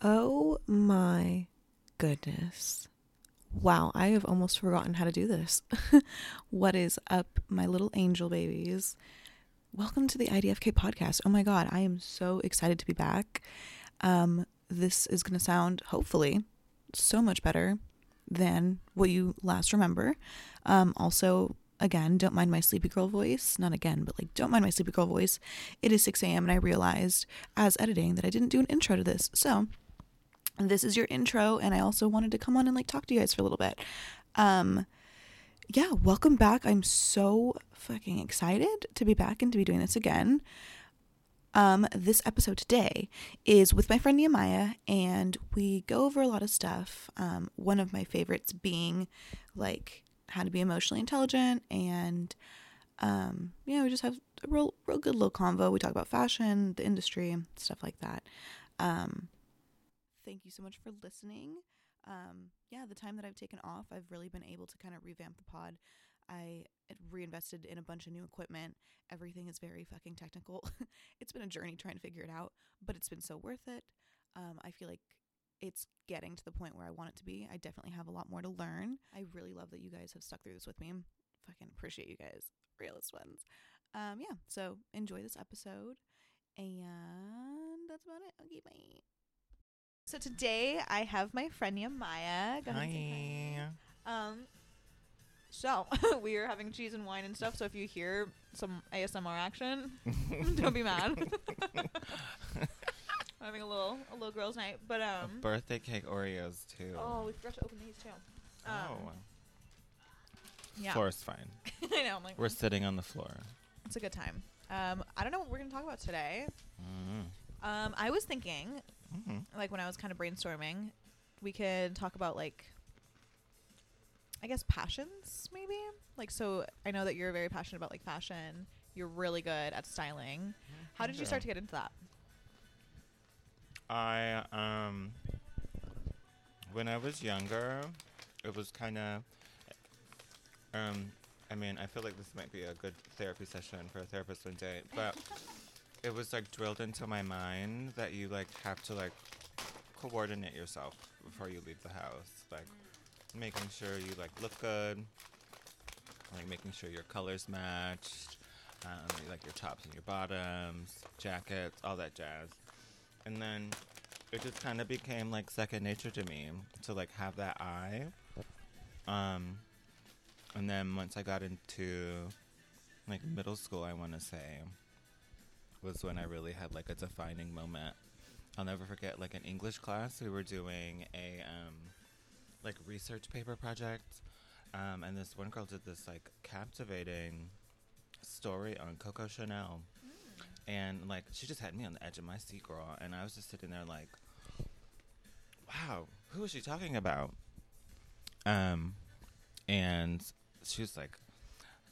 Oh my goodness. Wow, I have almost forgotten how to do this. what is up, my little angel babies? Welcome to the IDFK podcast. Oh my god, I am so excited to be back. Um, this is going to sound, hopefully, so much better than what you last remember. Um, also, again, don't mind my sleepy girl voice. Not again, but like, don't mind my sleepy girl voice. It is 6 a.m. and I realized as editing that I didn't do an intro to this. So, this is your intro. And I also wanted to come on and like talk to you guys for a little bit. Um, yeah, welcome back. I'm so fucking excited to be back and to be doing this again. Um, this episode today is with my friend Nehemiah, and we go over a lot of stuff. Um, one of my favorites being like how to be emotionally intelligent, and um, you know, we just have a real, real good little convo. We talk about fashion, the industry, stuff like that. Um, thank you so much for listening. Um, yeah, the time that I've taken off, I've really been able to kind of revamp the pod. I reinvested in a bunch of new equipment. Everything is very fucking technical. it's been a journey trying to figure it out, but it's been so worth it. Um, I feel like it's getting to the point where I want it to be. I definitely have a lot more to learn. I really love that you guys have stuck through this with me. Fucking appreciate you guys, realist ones. Um, yeah, so enjoy this episode, and that's about it. Okay, bye. So today I have my friend Nehemiah. Go ahead and say Hi. um, so we are having cheese and wine and stuff. So if you hear some ASMR action, don't be mad. We're having a little a little girls' night, but um. Birthday cake Oreos too. Oh, we forgot to open these too. Um, oh. yeah. Floor's fine. I know. I'm like, We're sitting on the floor. it's a good time. Um, I don't know what we're gonna talk about today. Mm. Um, I was thinking, hmm like when I was kind of brainstorming, we could talk about like, I guess passions maybe. Like, so I know that you're very passionate about like fashion. You're really good at styling. How did you start to get into that? I um when I was younger, it was kind of um I mean, I feel like this might be a good therapy session for a therapist one day, but it was like drilled into my mind that you like have to like coordinate yourself before you leave the house, like making sure you like look good, like making sure your colors matched, um, like your tops and your bottoms, jackets, all that jazz. And then it just kind of became like second nature to me to like have that eye. Um, and then once I got into like middle school, I want to say was when I really had like a defining moment. I'll never forget like an English class we were doing a um, like research paper project, um, and this one girl did this like captivating story on Coco Chanel and like she just had me on the edge of my seat, girl. And I was just sitting there like, wow, who is she talking about? Um, and she was like,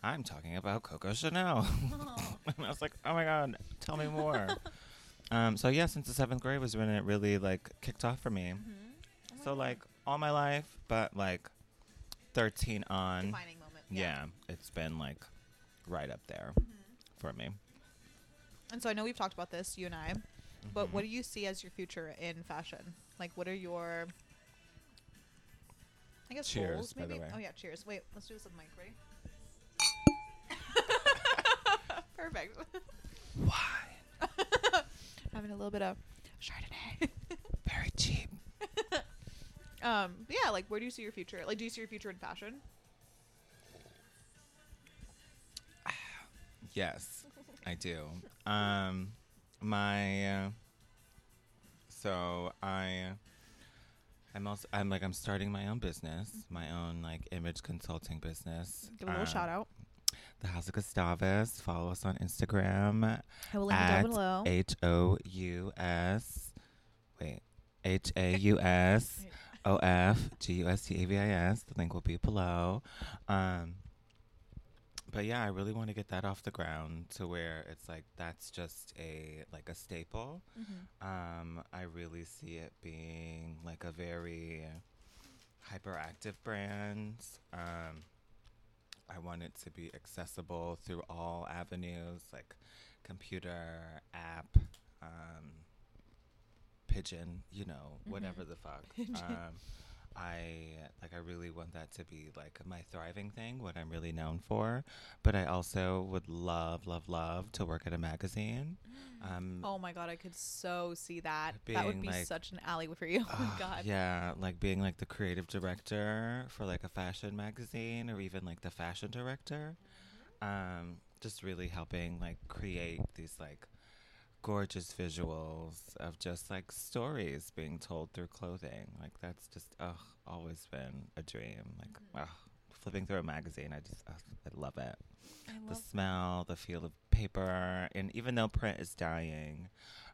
I'm talking about Coco Chanel. and I was like, oh my god, tell me more. um, so yeah, since the seventh grade was when it really like kicked off for me. Mm-hmm. So like all my life, but like 13 on, defining moment. yeah, yeah it's been like right up there Mhm. for me. And so I know we've talked about this, you and I, but Mhm. what do you see as your future in fashion? Like, what are your, I guess, Cheers, goals? by the Maybe. way. Oh yeah, cheers. Wait, let's do this with the mic. Ready? Perfect. Why? Having a little bit of Chardonnay. Very cheap. um, but yeah, like, where do you see your future? Like, do you see your future in fashion? Yes, I do. Um, my uh, so I I'm also I'm like I'm starting my own business, my own like image consulting business. Give a little Um, shout out. The Haus of Gustavis. Follow us on Instagram. I will link it down at below. H O U S. Wait. H A U S O F G U S T A V I S. The link will be below. Um, but yeah, I really want to get that off the ground to where it's like that's just a like a staple. Mhm. Um, I really see it being like a very hyperactive brand. Um, I want it to be accessible through all avenues, like computer, app, um, pigeon, you know, whatever Mhm. the fuck. Um, I like I really want that to be like my thriving thing, what I'm really known for. But I also would love, love, love to work at a magazine. Um, oh my god, I could so see that. that would be like- such an alley for you. Oh my god. Yeah, like being like the creative director for like a fashion magazine or even like the fashion director. Um, just really helping like create these like gorgeous visuals of just like stories being told through clothing. Like that's just ugh, always been a dream. Like ugh, flipping through a magazine, I just ugh, I love it. I The love smell, the feel of paper, and even though print is dying,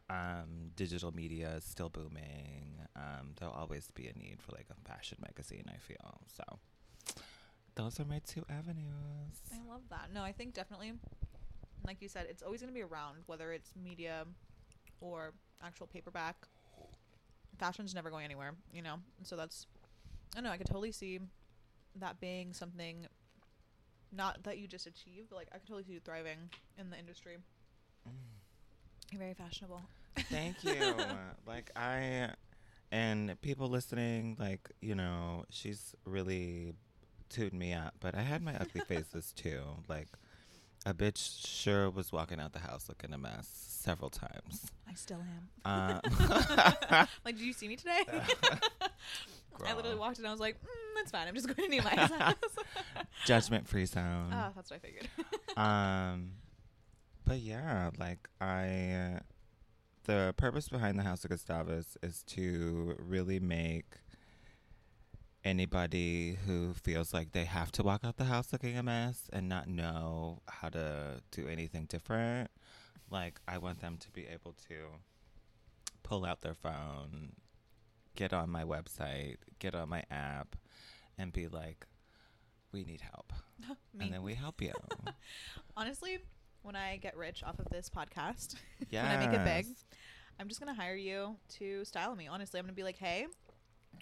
um, digital media is still booming. Um, there'll always be a need for like a fashion magazine. I feel so. Those are my two avenues. I love that. No, I think definitely, like you said, it's always going to be around, whether it's media or actual paperback. Fashion's never going anywhere, you know? And so that's, I don't know, I could totally see that being something, not that you just achieved, but like I could totally see you thriving in the industry. You're very fashionable. Thank you. like I and people listening, like, you know, she's really tuned me up. But I had my ugly phases too. Like a bitch sure was walking out the house looking a mess several times. I still am. Uh, Like, did you see me today? I literally walked in. I was like, mm, "That's fine. I'm just going to my house." judgment free zone. Ah, that's what I figured. um but yeah like i uh, the purpose behind the haus of gustavis is to really make anybody who feels like they have to walk out the house looking a mess and not know how to do anything different like i want them to be able to pull out their phone get on my website get on my app and be like we need help and then we help you Honestly, when I get rich off of this podcast, Yeah. when I make it big, I'm just gonna hire you to style me. Honestly, I'm gonna be like, "Hey,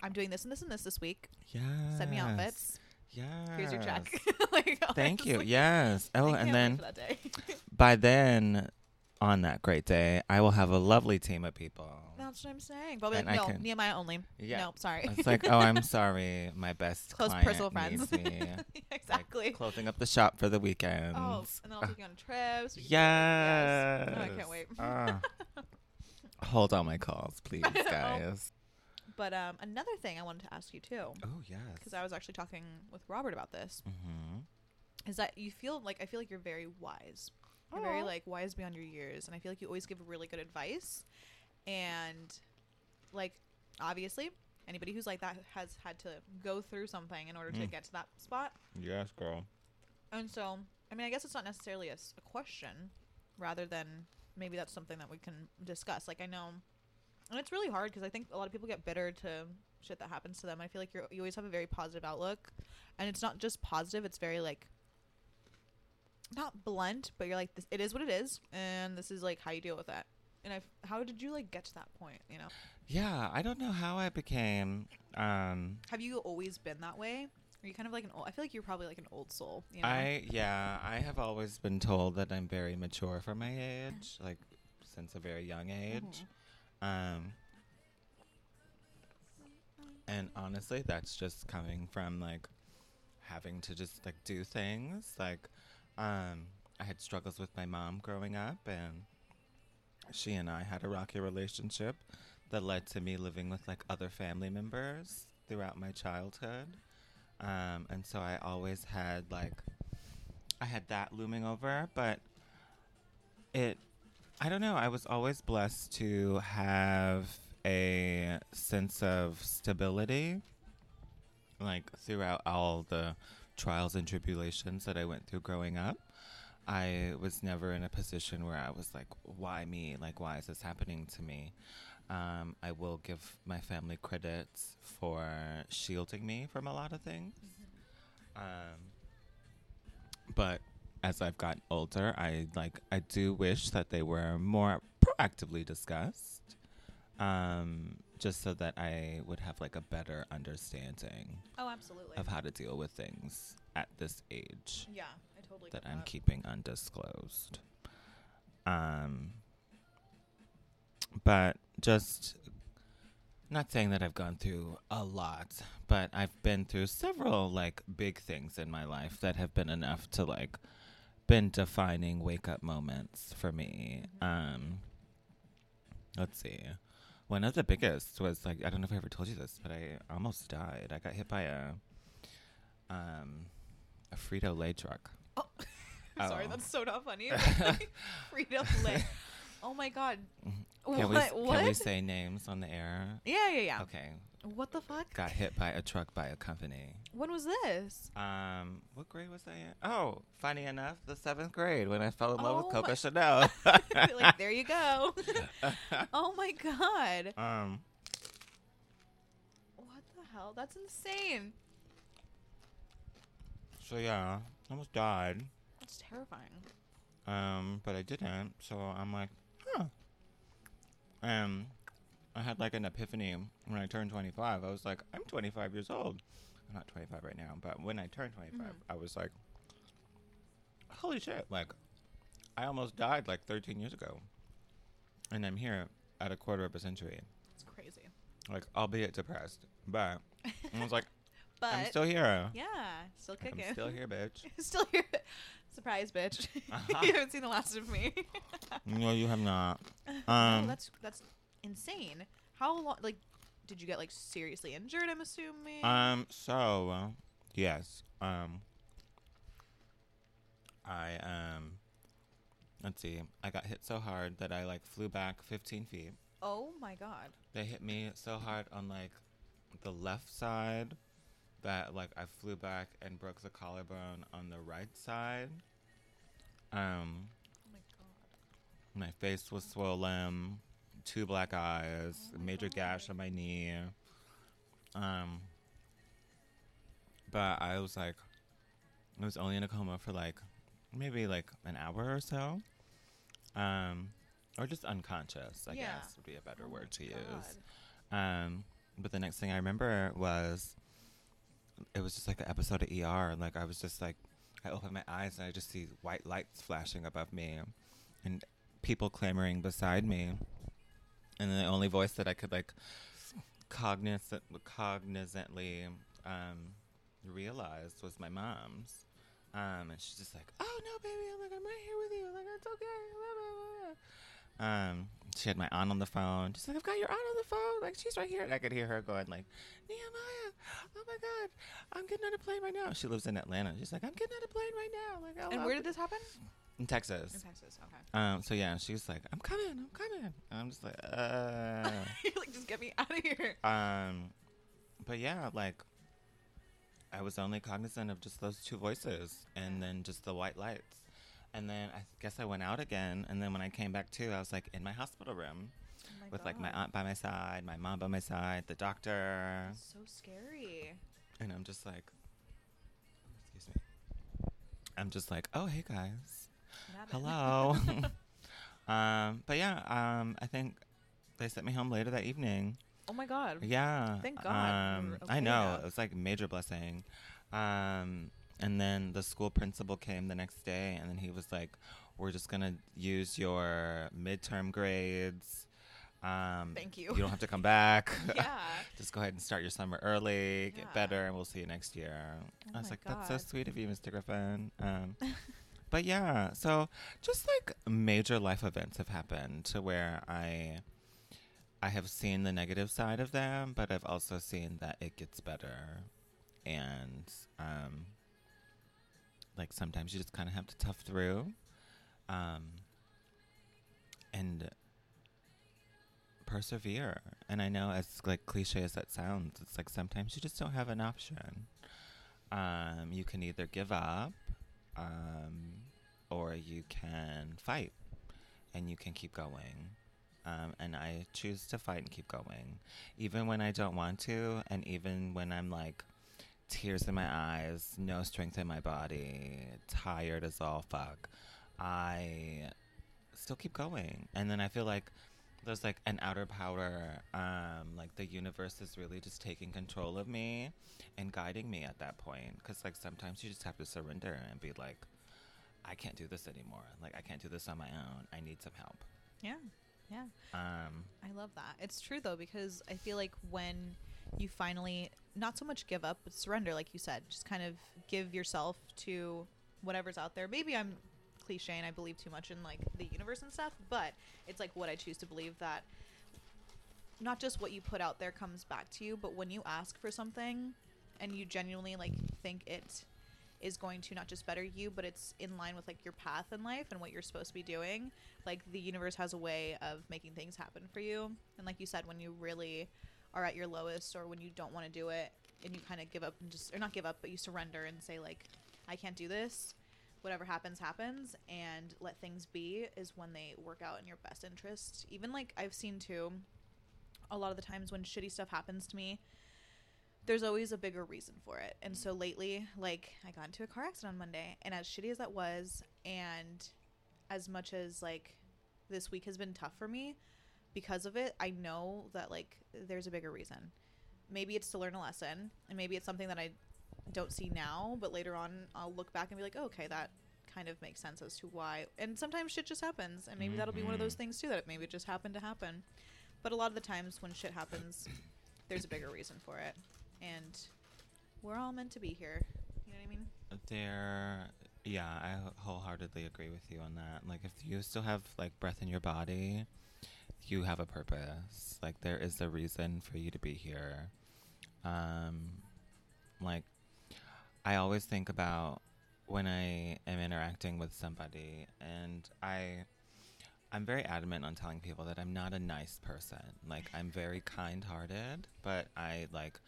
I'm doing this and this and this this week. Yeah. Send me outfits. Yeah. Here's your check." like, Thank you. like, yes. Oh, and then for that day. by then, on that great day, I will have a lovely team of people. That's what I'm saying. But I'll be And like, no, can- Nehemiah only. Yeah. No, sorry. It's like, oh, I'm sorry, my best Close personal friends. exactly. Like, closing up the shop for the weekend. oh, and then I'll take you on trips. like, Yes. yes. Oh, I can't wait. Ah. Hold on my calls, please, guys. But um, another thing I wanted to ask you too, Oh yes. because I was actually talking with Robert about this, Mm-hmm. is that you feel like I feel like you're very wise. You're very like wise beyond your years, and I feel like you always give really good advice. And like obviously, anybody who's like that has had to go through something in order to Mm. get to that spot. Yes, girl. And so, I mean, I guess it's not necessarily a question, rather than maybe that's something that we can discuss. Like I know, and it's really hard because I think a lot of people get bitter to shit that happens to them. I feel like you're, you always have a very positive outlook, and it's not just positive; it's very like not blunt, but you're like, this, it is what it is, and this is like how you deal with that. And I, how did you like get to that point? You know, Yeah, I don't know how I became. Um, have you always been that way? Are you kind of like an old? I feel like you're probably like an old soul. You know? I yeah, I have always been told that I'm very mature for my age, like since a very young age. Um and honestly, that's just coming from like having to just like do things. Like um I had struggles with my mom growing up and she and I had a rocky relationship that led to me living with like other family members throughout my childhood. Um, and so I always had like I had that looming over, but it I don't know, I was always blessed to have a sense of stability like throughout all the trials and tribulations that I went through growing up. I was never in a position where I was like, why me? Like, why is this happening to me? Um, I will give my family credits for shielding me from a lot of things. Um, but as I've gotten older, I like I do wish that they were more proactively discussed, um, just so that I would have like a better understanding oh, absolutely. of how to deal with things at this age yeah, I totally that I'm that. keeping undisclosed. Um, but just not saying that I've gone through a lot, but I've been through several like big things in my life that have been enough to like been defining wake up moments for me. Um let's see. One of the biggest was like I don't know if I ever told you this, but I almost died. I got hit by a um a Frito Lay truck. Oh, sorry, Oh. that's so not funny. Frito Lay. Oh my god. Can we what? what? can we say names on the air? yeah, yeah, yeah. Okay. What the fuck? Got hit by a truck by a company. When was this? Um, what grade was I in? Oh, funny enough, the seventh grade when I fell in love Oh with Coco my- Chanel. like there you go. oh my god. um, What the hell? That's insane. so yeah, almost died. That's terrifying. Um, but I didn't. So I'm like, huh. Um, I had like an epiphany when I turned 25. I was like, I'm 25 years old. I'm not 25 right now, but when I turned 25, Mhm. I was like, holy shit! Like, I almost died like 13 years ago, and I'm here at a quarter of a century. It's crazy. Like, albeit depressed, but I was like, But I'm still here. yeah, still kicking. I'm still here, bitch. still here. Surprise, bitch. Uh-huh. you haven't seen the last of me. No, you have not. no, Um, that's that's insane. How long? Like, did you get like seriously injured? I'm assuming. Um. So, uh, yes. Um. I um. Let's see. I got hit so hard that I like flew back 15 feet. oh my god. They hit me so hard on like the left side that like I flew back and broke the collarbone on the right side. Um. Oh my god. My face was swollen, two black eyes, Oh a major gash on my knee. Um, but I was like, I was only in a coma for like maybe like an hour or so. Um, or just unconscious, I Yeah. guess would be a better Oh word to God. use. Um, but the next thing I remember was it was just like an episode of ER. Like I was just like, I open my eyes and I just see white lights flashing above me, and people clamoring beside me, and the only voice that I could like cognizant cognizantly um, realize was my mom's. Um, and she's just like, "Oh no, baby! I'm like, I'm right here with you. Like, it's okay." Blah, blah, blah." Um, she had my aunt on the phone. She's like, "I've got your aunt on the phone. Like, she's right here." And I could hear her going like, "Nehemiah, oh my God, I'm getting on a plane right now." She lives in Atlanta. She's like, "I'm getting on a plane right now." Like, I'll- And where did this happen? In Texas. In Texas. Okay. Um, so yeah, she's like, "I'm coming, I'm coming." And I'm just like, "Uh." You're like, just get me out of here. um, but yeah, like, I was only cognizant of just those two voices, and then just the white lights, and then I guess I went out again, and then when I came back to, I was like in my hospital room Oh my with like my aunt by my side, my mom by my side, the doctor, So scary. and I'm just like, excuse me, I'm just like, oh hey guys. Hello. um, but yeah, um, I think they sent me home later that evening. oh my god. Yeah. Thank God Um, were I know now. it was like a major blessing. Um, and then the school principal came the next day, and then he was like, "We're just gonna use your midterm grades. Um, Thank you. You don't have to come back. Yeah. just go ahead and start your summer early, Yeah. get better, and we'll see you next year." Oh I was like, "That's so sweet of you, Mr. Griffin." Um, but yeah, so just like major life events have happened to where I I have seen the negative side of them, but I've also seen that it gets better and um like sometimes you just kind of have to tough through um and persevere. And I know as like cliche as that sounds, it's like sometimes you just don't have an option. Um you can either give up um, or you can fight and you can keep going. Um, and I choose to fight and keep going, even when I don't want to, and even when I'm like tears in my eyes, no strength in my body, tired as all fuck. I still keep going, and then I feel like there's like an outer power, um, like the universe is really just taking control of me and guiding me at that point. Because like sometimes you just have to surrender and be like, I can't do this anymore. Like I can't do this on my own. I need some help. Yeah. Yeah. Um, I love that. It's true though because I feel like when you finally not so much give up but surrender like you said, just kind of give yourself to whatever's out there. Maybe I'm cliche and I believe too much in like the universe and stuff, but it's like what I choose to believe that not just what you put out there comes back to you, but when you ask for something and you genuinely like think it is going to not just better you, but it's in line with like your path in life and what you're supposed to be doing. Like the universe has a way of making things happen for you. And like you said, when you really are at your lowest or when you don't want to do it and you kind of give up and just or not give up, but you surrender and say like I can't do this. Whatever happens happens and let things be is when they work out in your best interest. Even like I've seen too a lot of the times when shitty stuff happens to me, there's always a bigger reason for it. And so lately, like I got into a car accident on Monday, and as shitty as that was, and as much as like this week has been tough for me because of it, I know that like there's a bigger reason. Maybe it's to learn a lesson, and maybe it's something that I don't see now, but later on I'll look back and be like, oh, okay, that kind of makes sense as to why. And sometimes shit just happens, and maybe that'll be one of those Mhm. things too that maybe it just happened to happen. But a lot of the times when shit happens, there's a bigger reason for it, and we're all meant to be here. You know what I mean? there, yeah, I wholeheartedly agree with you on that. Like, if you still have like breath in your body, you have a purpose. Like, there is a reason for you to be here. Um, like, I always think about when I am interacting with somebody, and I. I'm very adamant on telling people that I'm not a nice person. Like I'm very kind-hearted, but I like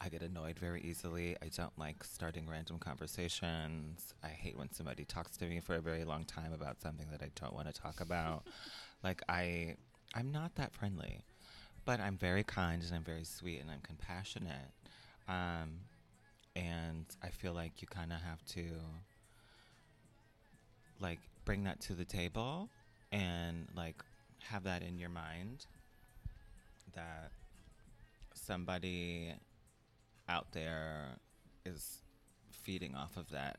I get annoyed very easily. I don't like starting random conversations. I hate when somebody talks to me for a very long time about something that I don't want to talk about. like I I'm not that friendly. But I'm very kind and I'm very sweet and I'm compassionate. Um and I feel like you kind of have to like bring that to the table and like have that in your mind that somebody out there is feeding off of that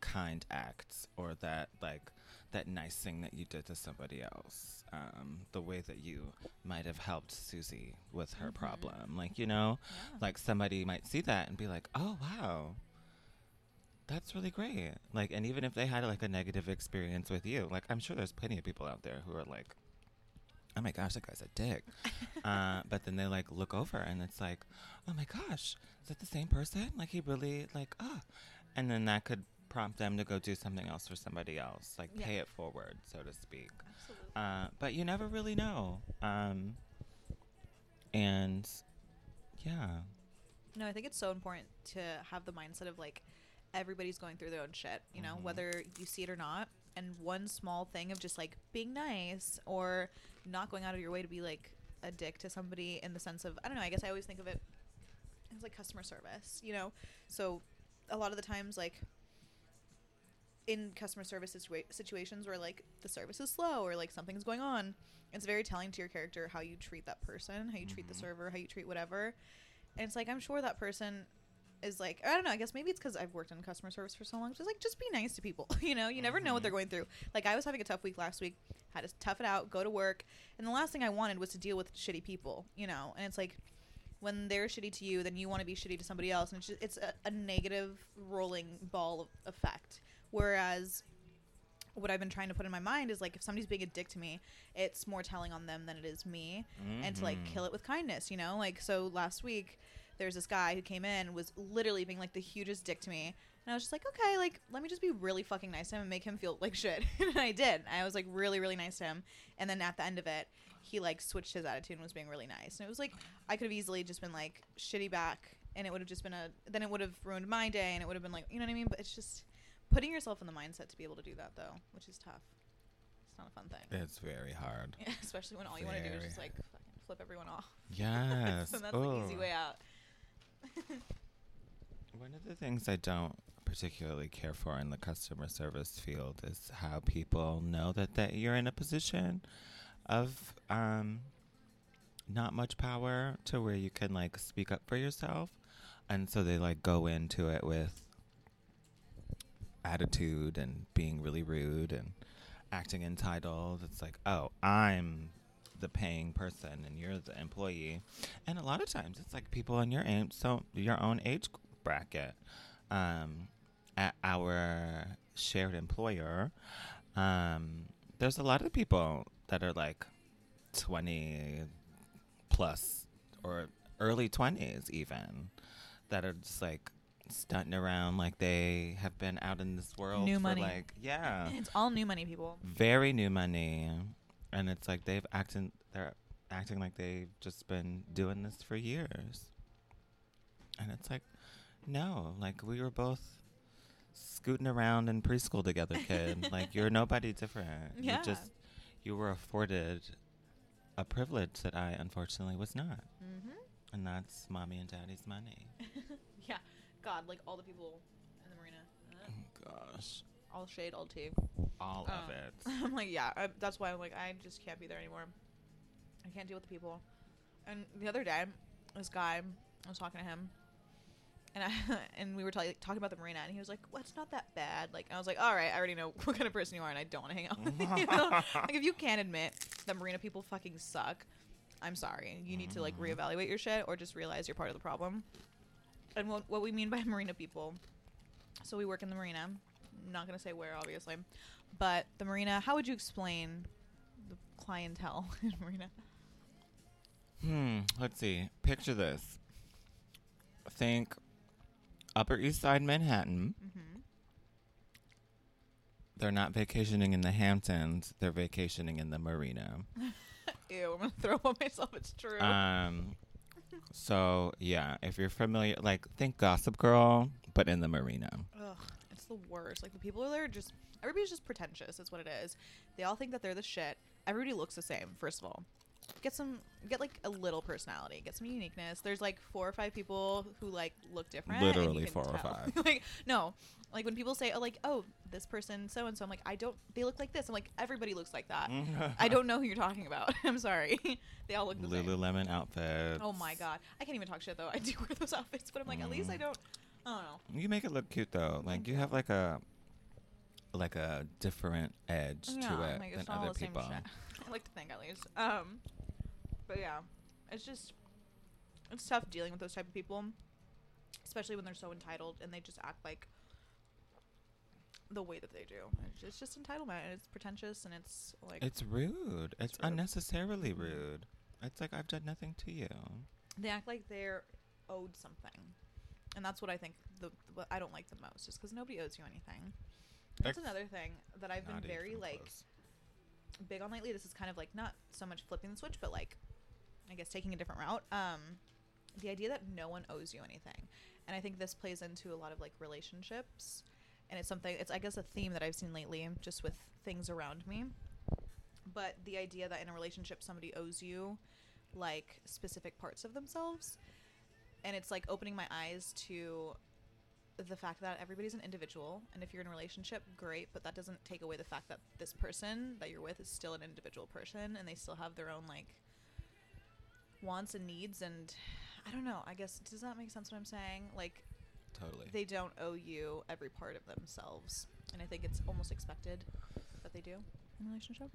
kind act or that like that nice thing that you did to somebody else um, the way that you might have helped susie with her Mhm. problem. Like you know Yeah. like somebody might see that and be like oh wow. That's really great. Like and even if they had like a negative experience with you like i'm sure there's plenty of people out there who are like oh my gosh that guy's a dick. Uh, but then they like look over and it's like oh my gosh is that the same person? Like he really like ah. And then that could prompt them to go do something else for somebody else like Yeah. pay it forward so to speak Absolutely. uh, but you never really know um, and yeah No, I think it's so important to have the mindset of like everybody's going through their own shit, you know, Mhm. whether you see it or not. And one small thing of just like being nice or not going out of your way to be like a dick to somebody in the sense of, I don't know, I guess I always think of it as like customer service, you know? So a lot of the times, like, in customer service situa- situations where like the service is slow or like something's going on it's very telling to your character how you treat that person how you treat the Mhm. server how you treat whatever and it's like i'm sure that person is like i don't know i guess maybe it's because i've worked in customer service for so long just like just be nice to people you know you never know what Mhm. they're going through like i was having a tough week last week had to tough it out go to work and the last thing i wanted was to deal with shitty people you know and it's like when they're shitty to you then you want to be shitty to somebody else and it's just it's a, a negative rolling ball of effect whereas what i've been trying to put in my mind is like if somebody's being a dick to me it's more telling on them than it is me and to like Mhm. kill it with kindness, you know? Like so last week there's this guy who came in was literally being like the hugest dick to me. And I was just like, okay, like let me just be really fucking nice to him and make him feel like shit. and I did. I was like really, really nice to him. And then at the end of it, he like switched his attitude and was being really nice. And it was like I could have easily just been like shitty back and it would have just been a then it would have ruined my day and it would have been like you know what I mean? But it's just putting yourself in the mindset to be able to do that though, which is tough. It's not a fun thing. it's very hard Especially when all you want to do is just like fucking flip everyone off. yes so that's the easy way out. One of the things I don't particularly care for in the customer service field is how people know that, that you're in a position of um, not much power to where you can like speak up for yourself. And so they like go into it with attitude and being really rude and acting entitled. It's like, oh, I'm the paying person and you're the employee. And a lot of times it's like people in your age, so your own age bracket. Um, at our shared employer, um, there's a lot of people that are like 20 plus or early 20s even that are just like stunting around like they have been out in this world New for money. like yeah It's all new money people. very new money and it's like they've acting they're acting like they've just been doing this for years and it's like no like we were both scooting around in preschool together kid like you're nobody different Yeah. you just you were afforded a privilege that i unfortunately was not Mm-hmm. and that's mommy and daddy's money. God, like all the people in the marina. Uh, oh gosh all shade, all tea. all Um, of it I'm like, yeah, I, that's why I'm like, I just can't be there anymore. I can't deal with the people. And the other day, this guy, I was talking to him, and I and we were ta- talking about the marina, and he was like, "Well, it's not that bad." Like, I was like, "All right, I already know what kind of person you are, and I don't want to hang out with you." like, if you can't admit that marina people fucking suck, I'm sorry. You need to like Mhm. reevaluate your shit, or just realize you're part of the problem. And what what we mean by marina people. So we work in the marina. I'm not gonna say where, obviously, but the marina. How would you explain the clientele in marina? Hmm. Let's see. Picture this. Think Upper East Side Manhattan. Mm-hmm. They're not vacationing in the Hamptons. They're vacationing in the marina. Ew, I'm gonna throw up on myself. It's true. Um. So yeah, if you're familiar, like think Gossip Girl, but in the marina. Ugh, it's the worst. Like the people are there just everybody's just pretentious. Is what it is. They all think that they're the shit. Everybody looks the same. First of all, get some get like a little personality. Get some uniqueness. There's like four or five people who like look different. Literally four or five. like no, like when people say oh like oh this person so and so. I'm like I don't. They look like this. I'm like everybody looks like that. I don't know who you're talking about. I'm sorry. they all look the same. Lululemon outfits. Oh my god, I can't even talk shit though. I do wear those outfits, but I'm like, at least I Mm. don't. I don't know. You make it look cute though. Like you have like a like a different edge Yeah, to it like, than it's not all other people. I like to think at least. Um, but yeah, it's just it's tough dealing with those type of people, especially when they're so entitled and they just act like the way that they do. It's, it's just entitlement. And it's pretentious and it's like It's rude. It's, rude. unnecessarily Mhm. rude. It's like I've done nothing to you. they act like they're owed something, and that's what I think the what I don't like the most is because nobody owes you anything. That's Ex- another thing that I've been very like close. big on lately. This is kind of like not so much flipping the switch, but like I guess taking a different route. Um, the idea that no one owes you anything, and I think this plays into a lot of like relationships, and it's something. It's I guess a theme that I've seen lately, just with things around me. But the idea that in a relationship somebody owes you like specific parts of themselves, and it's like opening my eyes to the fact that everybody's an individual and if you're in a relationship great but that doesn't take away the fact that this person that you're with is still an individual person and they still have their own like wants and needs and i don't know i guess does that make sense what i'm saying like Totally. they don't owe you every part of themselves and i think it's almost expected that they do in a relationship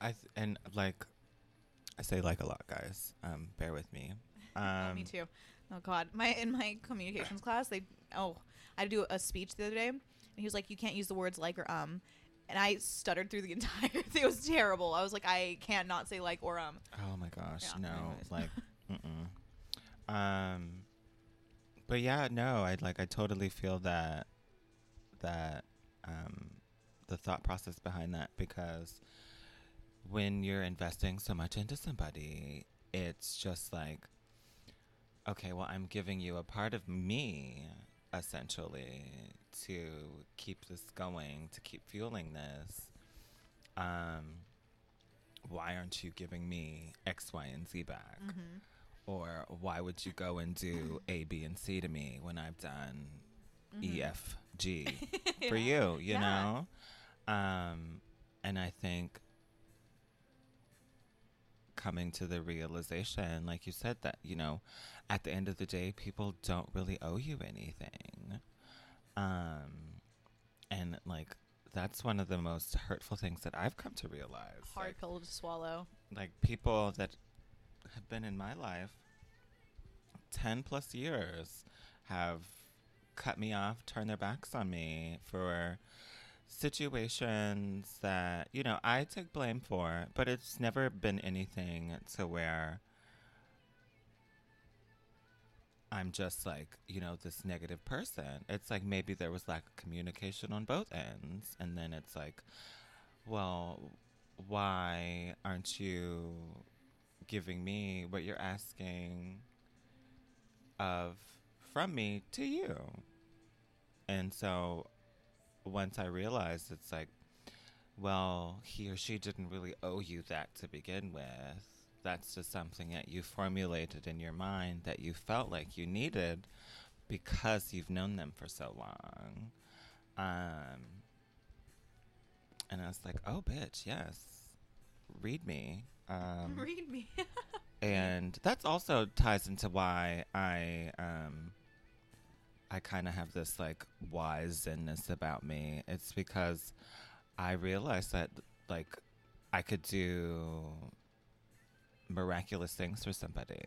I th- and like I say like a lot, guys. Um, bear with me. Um, oh, me too oh god my in my communications class they oh i had to do a speech the other day and he was like you can't use the words like or um and i stuttered through the entire thing it was terrible i was like i can't not say like or um Oh my gosh, Yeah, no, anyways. like, mm-mm. Um, but yeah, no, I like, I totally feel that, that, um, the thought process behind that because when you're investing so much into somebody, it's just like, okay, well, I'm giving you a part of me essentially to keep this going, to keep fueling this. Um, why aren't you giving me X, Y, and Z back? mhm. Or why would you go and do A, B, and C to me when I've done E, Mhm. F, G for Yeah. you, you Yeah. know? Um, and I think coming to the realization, like you said, that, you know, at the end of the day, people don't really owe you anything. Um, and like, that's one of the most hurtful things that I've come to realize. hard Like, pill to swallow like people that have been in my life 10 plus years have cut me off, turned their backs on me for situations that, you know, I take blame for, but it's never been anything to where I'm just like, you know, this negative person. It's like maybe there was lack of communication on both ends. And then it's like, well, why aren't you giving me what you're asking of from me to you? And so once I realized it's like, well, he or she didn't really owe you that to begin with. That's just something that you formulated in your mind that you felt like you needed because you've known them for so long. Um, and I was like, oh, bitch, yes. Read me. Um, Read me. and that's also ties into why I um I kind of have this like wiseness about me. It's because I realized that like I could do miraculous things for somebody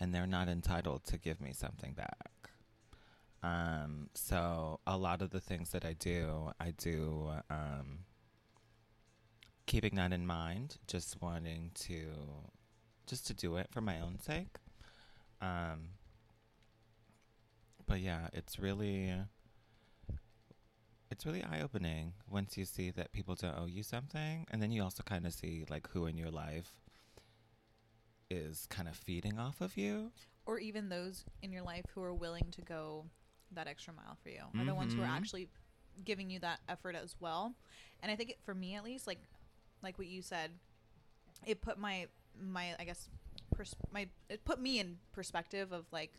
and they're not entitled to give me something back. Um so a lot of the things that I do, I do um keeping that in mind, just wanting to just to do it for my own sake. Um, but yeah, it's really it's really eye opening once you see that people don't owe you something, and then you also kind of see like who in your life is kind of feeding off of you. or even those in your life who are willing to go that extra mile for you are the ones who are Mhm. actually giving you that effort as well and i think it, for me at least like like what you said it put my my i guess pers- my it put me in perspective of like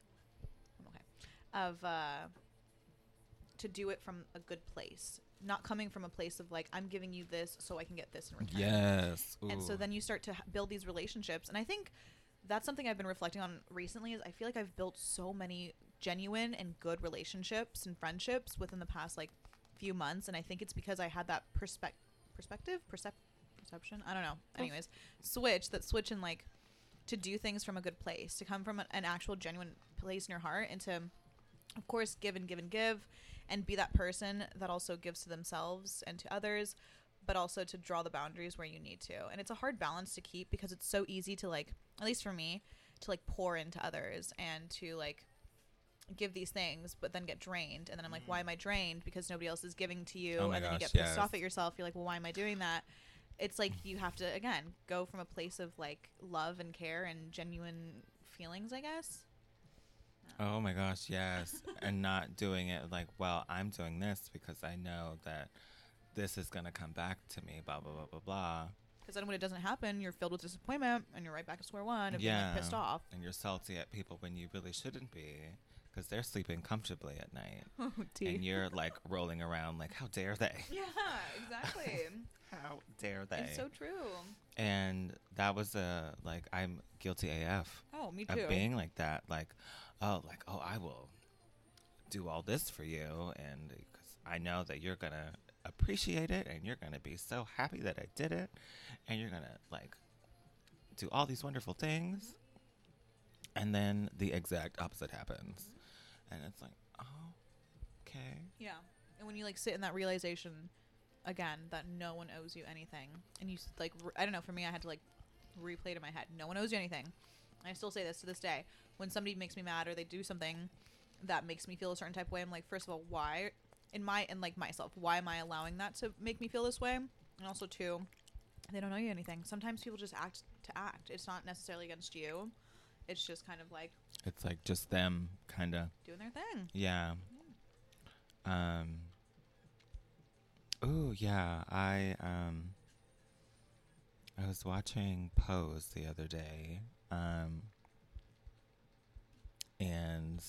of uh to do it from a good place not coming from a place of like i'm giving you this so i can get this in return. Yes. and so then you start to build these relationships and i think that's something i've been reflecting on recently is i feel like i've built so many genuine and good relationships and friendships within the past like few months and i think it's because i had that perspec- perspective? Percep- perception? I don't know. Anyways switch that switch in like to do things from a good place to come from an, an actual genuine place in your heart and to of course give and give and give and be that person that also gives to themselves and to others but also to draw the boundaries where you need to. And it's a hard balance to keep because it's so easy to like, at least for me, to like pour into others and to like give these things, but then get drained. And then I'm like, why mm-hmm. am I drained? Because nobody else is giving to you. Oh and then you get pissed yes. off at yourself. You're like, well, why am I doing that? It's like you have to, again, go from a place of like love and care and genuine feelings, I guess. Oh my gosh, yes. and not doing it like, well, I'm doing this because I know that this is going to come back to me, blah, blah, blah, blah, blah. Because then when it doesn't happen, you're filled with disappointment and you're right back at square one of being Yeah. like, pissed off. And you're salty at people when you really shouldn't be because they're sleeping comfortably at night. Oh, And you're like rolling around like, how dare they? yeah, exactly. How dare they? it's so true. and that was a, like, I'm guilty AF Oh, me too. of being like that. Like, oh, like, oh, I will do all this for you. And because I know that you're going to appreciate it and you're going to be so happy that I did it. And you're going to, like, do all these wonderful things. And then the exact opposite happens. And it's like, oh, okay. Yeah. And when you like sit in that realization again that no one owes you anything and you like I don't know for me I had to like replay it in my head. No one owes you anything. I still say this to this day. When somebody makes me mad or they do something that makes me feel a certain type of way, I'm like first of all, why in my and like myself, why am I allowing that to make me feel this way? And also two, they don't owe you anything. Sometimes people just act to act. It's not necessarily against you. It's just kind of like It's like just them kind of doing their thing. Yeah. Um. Ooh, yeah. I um. I was watching Pose the other day, um, and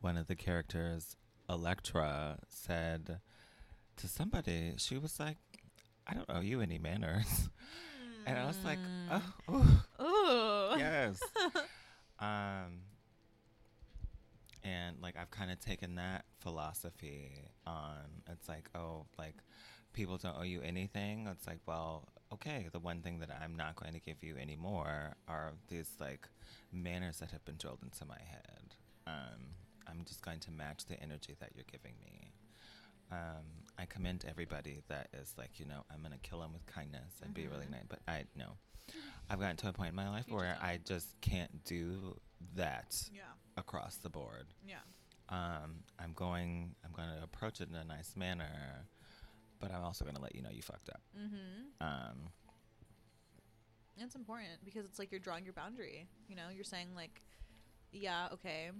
one of the characters, Elektra, said to somebody, she was like, "I don't owe you any manners," and I was like, "Oh, ooh, Oh. yes." um, and like I've kind of taken that philosophy on. It's like, oh, like people don't owe you anything. It's like, well, okay, the one thing that I'm not going to give you anymore are these like manners that have been drilled into my head. Um, I'm just going to match the energy that you're giving me. Um, I commend everybody that is like, you know, I'm going to kill them with kindness and be really Mhm. nice. But I, no. I've gotten to a point in my life You where just I just can't do that Yeah. across the board. Yeah. Um, I'm going, I'm going to approach it in a nice manner, but I'm also going to let you know you fucked up. Mm-hmm. Um, It's important because it's like you're drawing your boundary. You know, you're saying like, yeah, okay,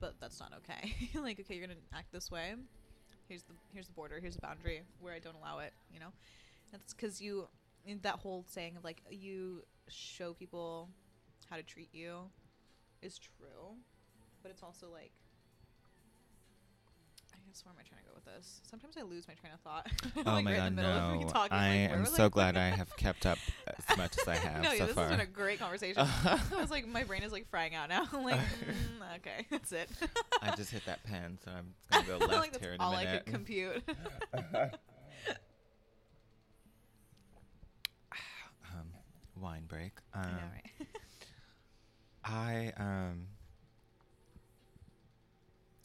but that's not okay. like, okay, you're gonna act this way. Here's the here's the border. Here's the boundary where I don't allow it. You know, that's because you that whole saying of like you show people how to treat you is true, but it's also like. Where am I trying to go with this? Sometimes I lose my train of thought. oh Like, my right god, in the middle of me no! talking, I like, am so I glad I have kept up as much as I have no, so this far. has been a great conversation. I was like, my brain is like frying out now. I'm like, mm, okay, that's it. I just hit that pen, so I'm gonna go left like here in a all I minute. could compute. um, wine break. Um, right? I um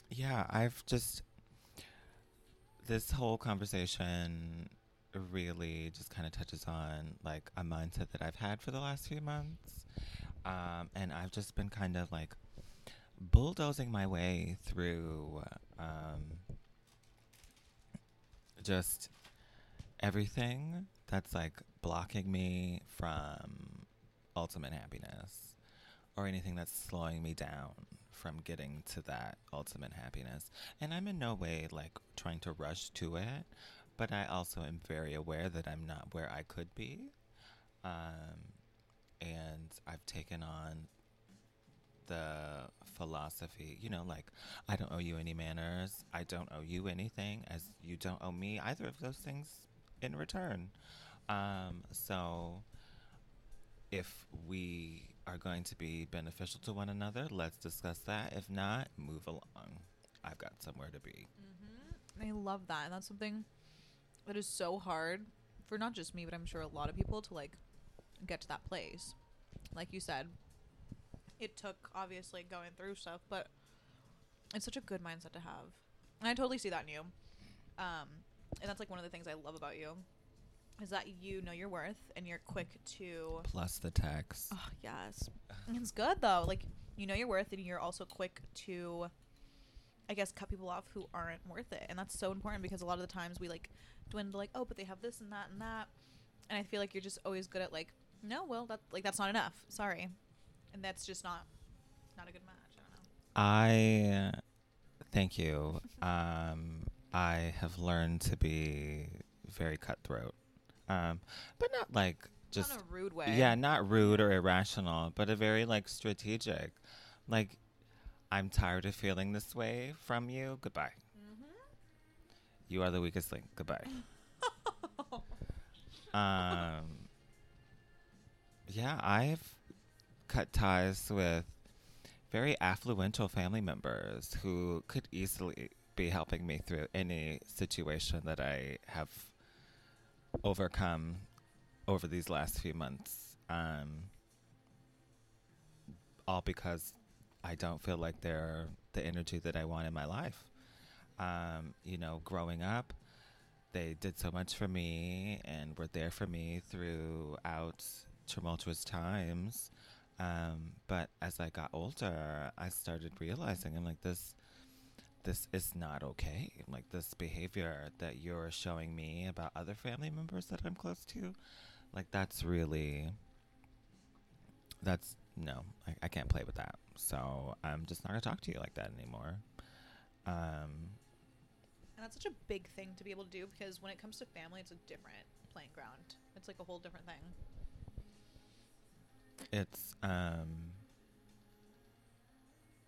yeah, I've just this whole conversation really just kind of touches on like a mindset that I've had for the last few months. Um and I've just been kind of like bulldozing my way through um just everything that's like blocking me from ultimate happiness or anything that's slowing me down from getting to that ultimate happiness. And I'm in no way like trying to rush to it, but I also am very aware that I'm not where I could be. Um, and I've taken on the philosophy, you know, like I don't owe you any manners, I don't owe you anything, as you don't owe me either of those things in return. Um, so if we are going to be beneficial to one another, let's discuss that. If not, move along. I've got somewhere to be. hmm I love that, and that's something that is so hard for not just me, but I'm sure a lot of people to like get to that place. Like you said, it took obviously going through stuff, but it's such a good mindset to have, and I totally see that in you. Um, and that's like one of the things I love about you is that you know your worth and you're quick to Plus the tax. Oh, yes. It's good though. Like you know your worth and you're also quick to I guess cut people off who aren't worth it. And that's so important because a lot of the times we like dwindle like, "Oh, but they have this and that and that." And I feel like you're just always good at like, "No, well, that like that's not enough. Sorry." And that's just not not a good match. I don't know. I thank you. Um, I have learned to be very cutthroat, um, but not like just not in a rude way. yeah, not rude or irrational, but a very like strategic. Like, I'm tired of feeling this way from you. Goodbye. Mm-hmm. You are the weakest link. Goodbye. um, yeah, I've cut ties with very affluential family members who could easily be helping me through any situation that I have overcome over these last few months. Um, all because I don't feel like they're the energy that I want in my life. Um, you know, growing up, they did so much for me and were there for me throughout tumultuous times. Um, but as I got older, I started realizing I'm like this this is not okay. Like this behavior that you're showing me about other family members that I'm close to, like that's really that's no, I, I can't play with that. So I'm just not gonna talk to you like that anymore. Um, And that's such a big thing to be able to do because when it comes to family, it's a different playing ground. It's like a whole different thing. it's um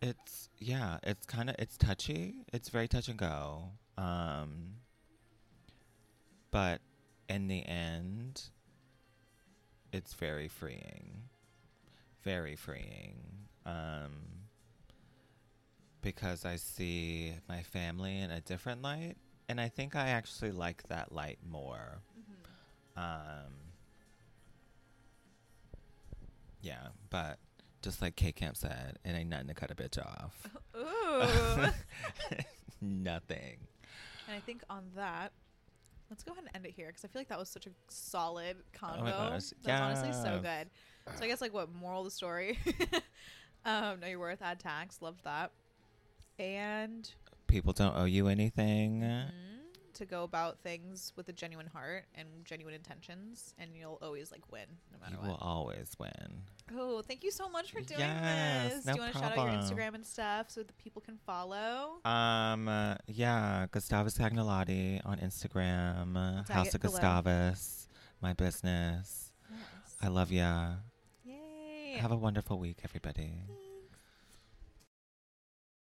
it's yeah it's kind of it's touchy. It's very touch and go. Um but in the end it's very freeing. Very freeing. Um because i see my family in a different light and i think i actually like that light more. Mm-hmm. um Yeah, but just like K Camp said, it ain't nothing to cut a bitch off. Ooh. Nothing. and I think on that, let's go ahead and end it here because I feel like that was such a solid convo. Oh my gosh, That's honestly so good. So I guess like what moral of the story? um, know your worth. Add tax. Loved that. And People don't owe you anything. mm, to go about things with a genuine heart and genuine intentions, and you'll always like win no matter You what. will always win. Oh, thank you so much for doing Yes, this. no Do you want to shout out your. Instagram and stuff so that people can follow? Um, uh, yeah, Gustavus Cagnolati on Instagram, Tag Haus of below. Gustavis, my business. I love ya. Yay. Have a wonderful week, everybody.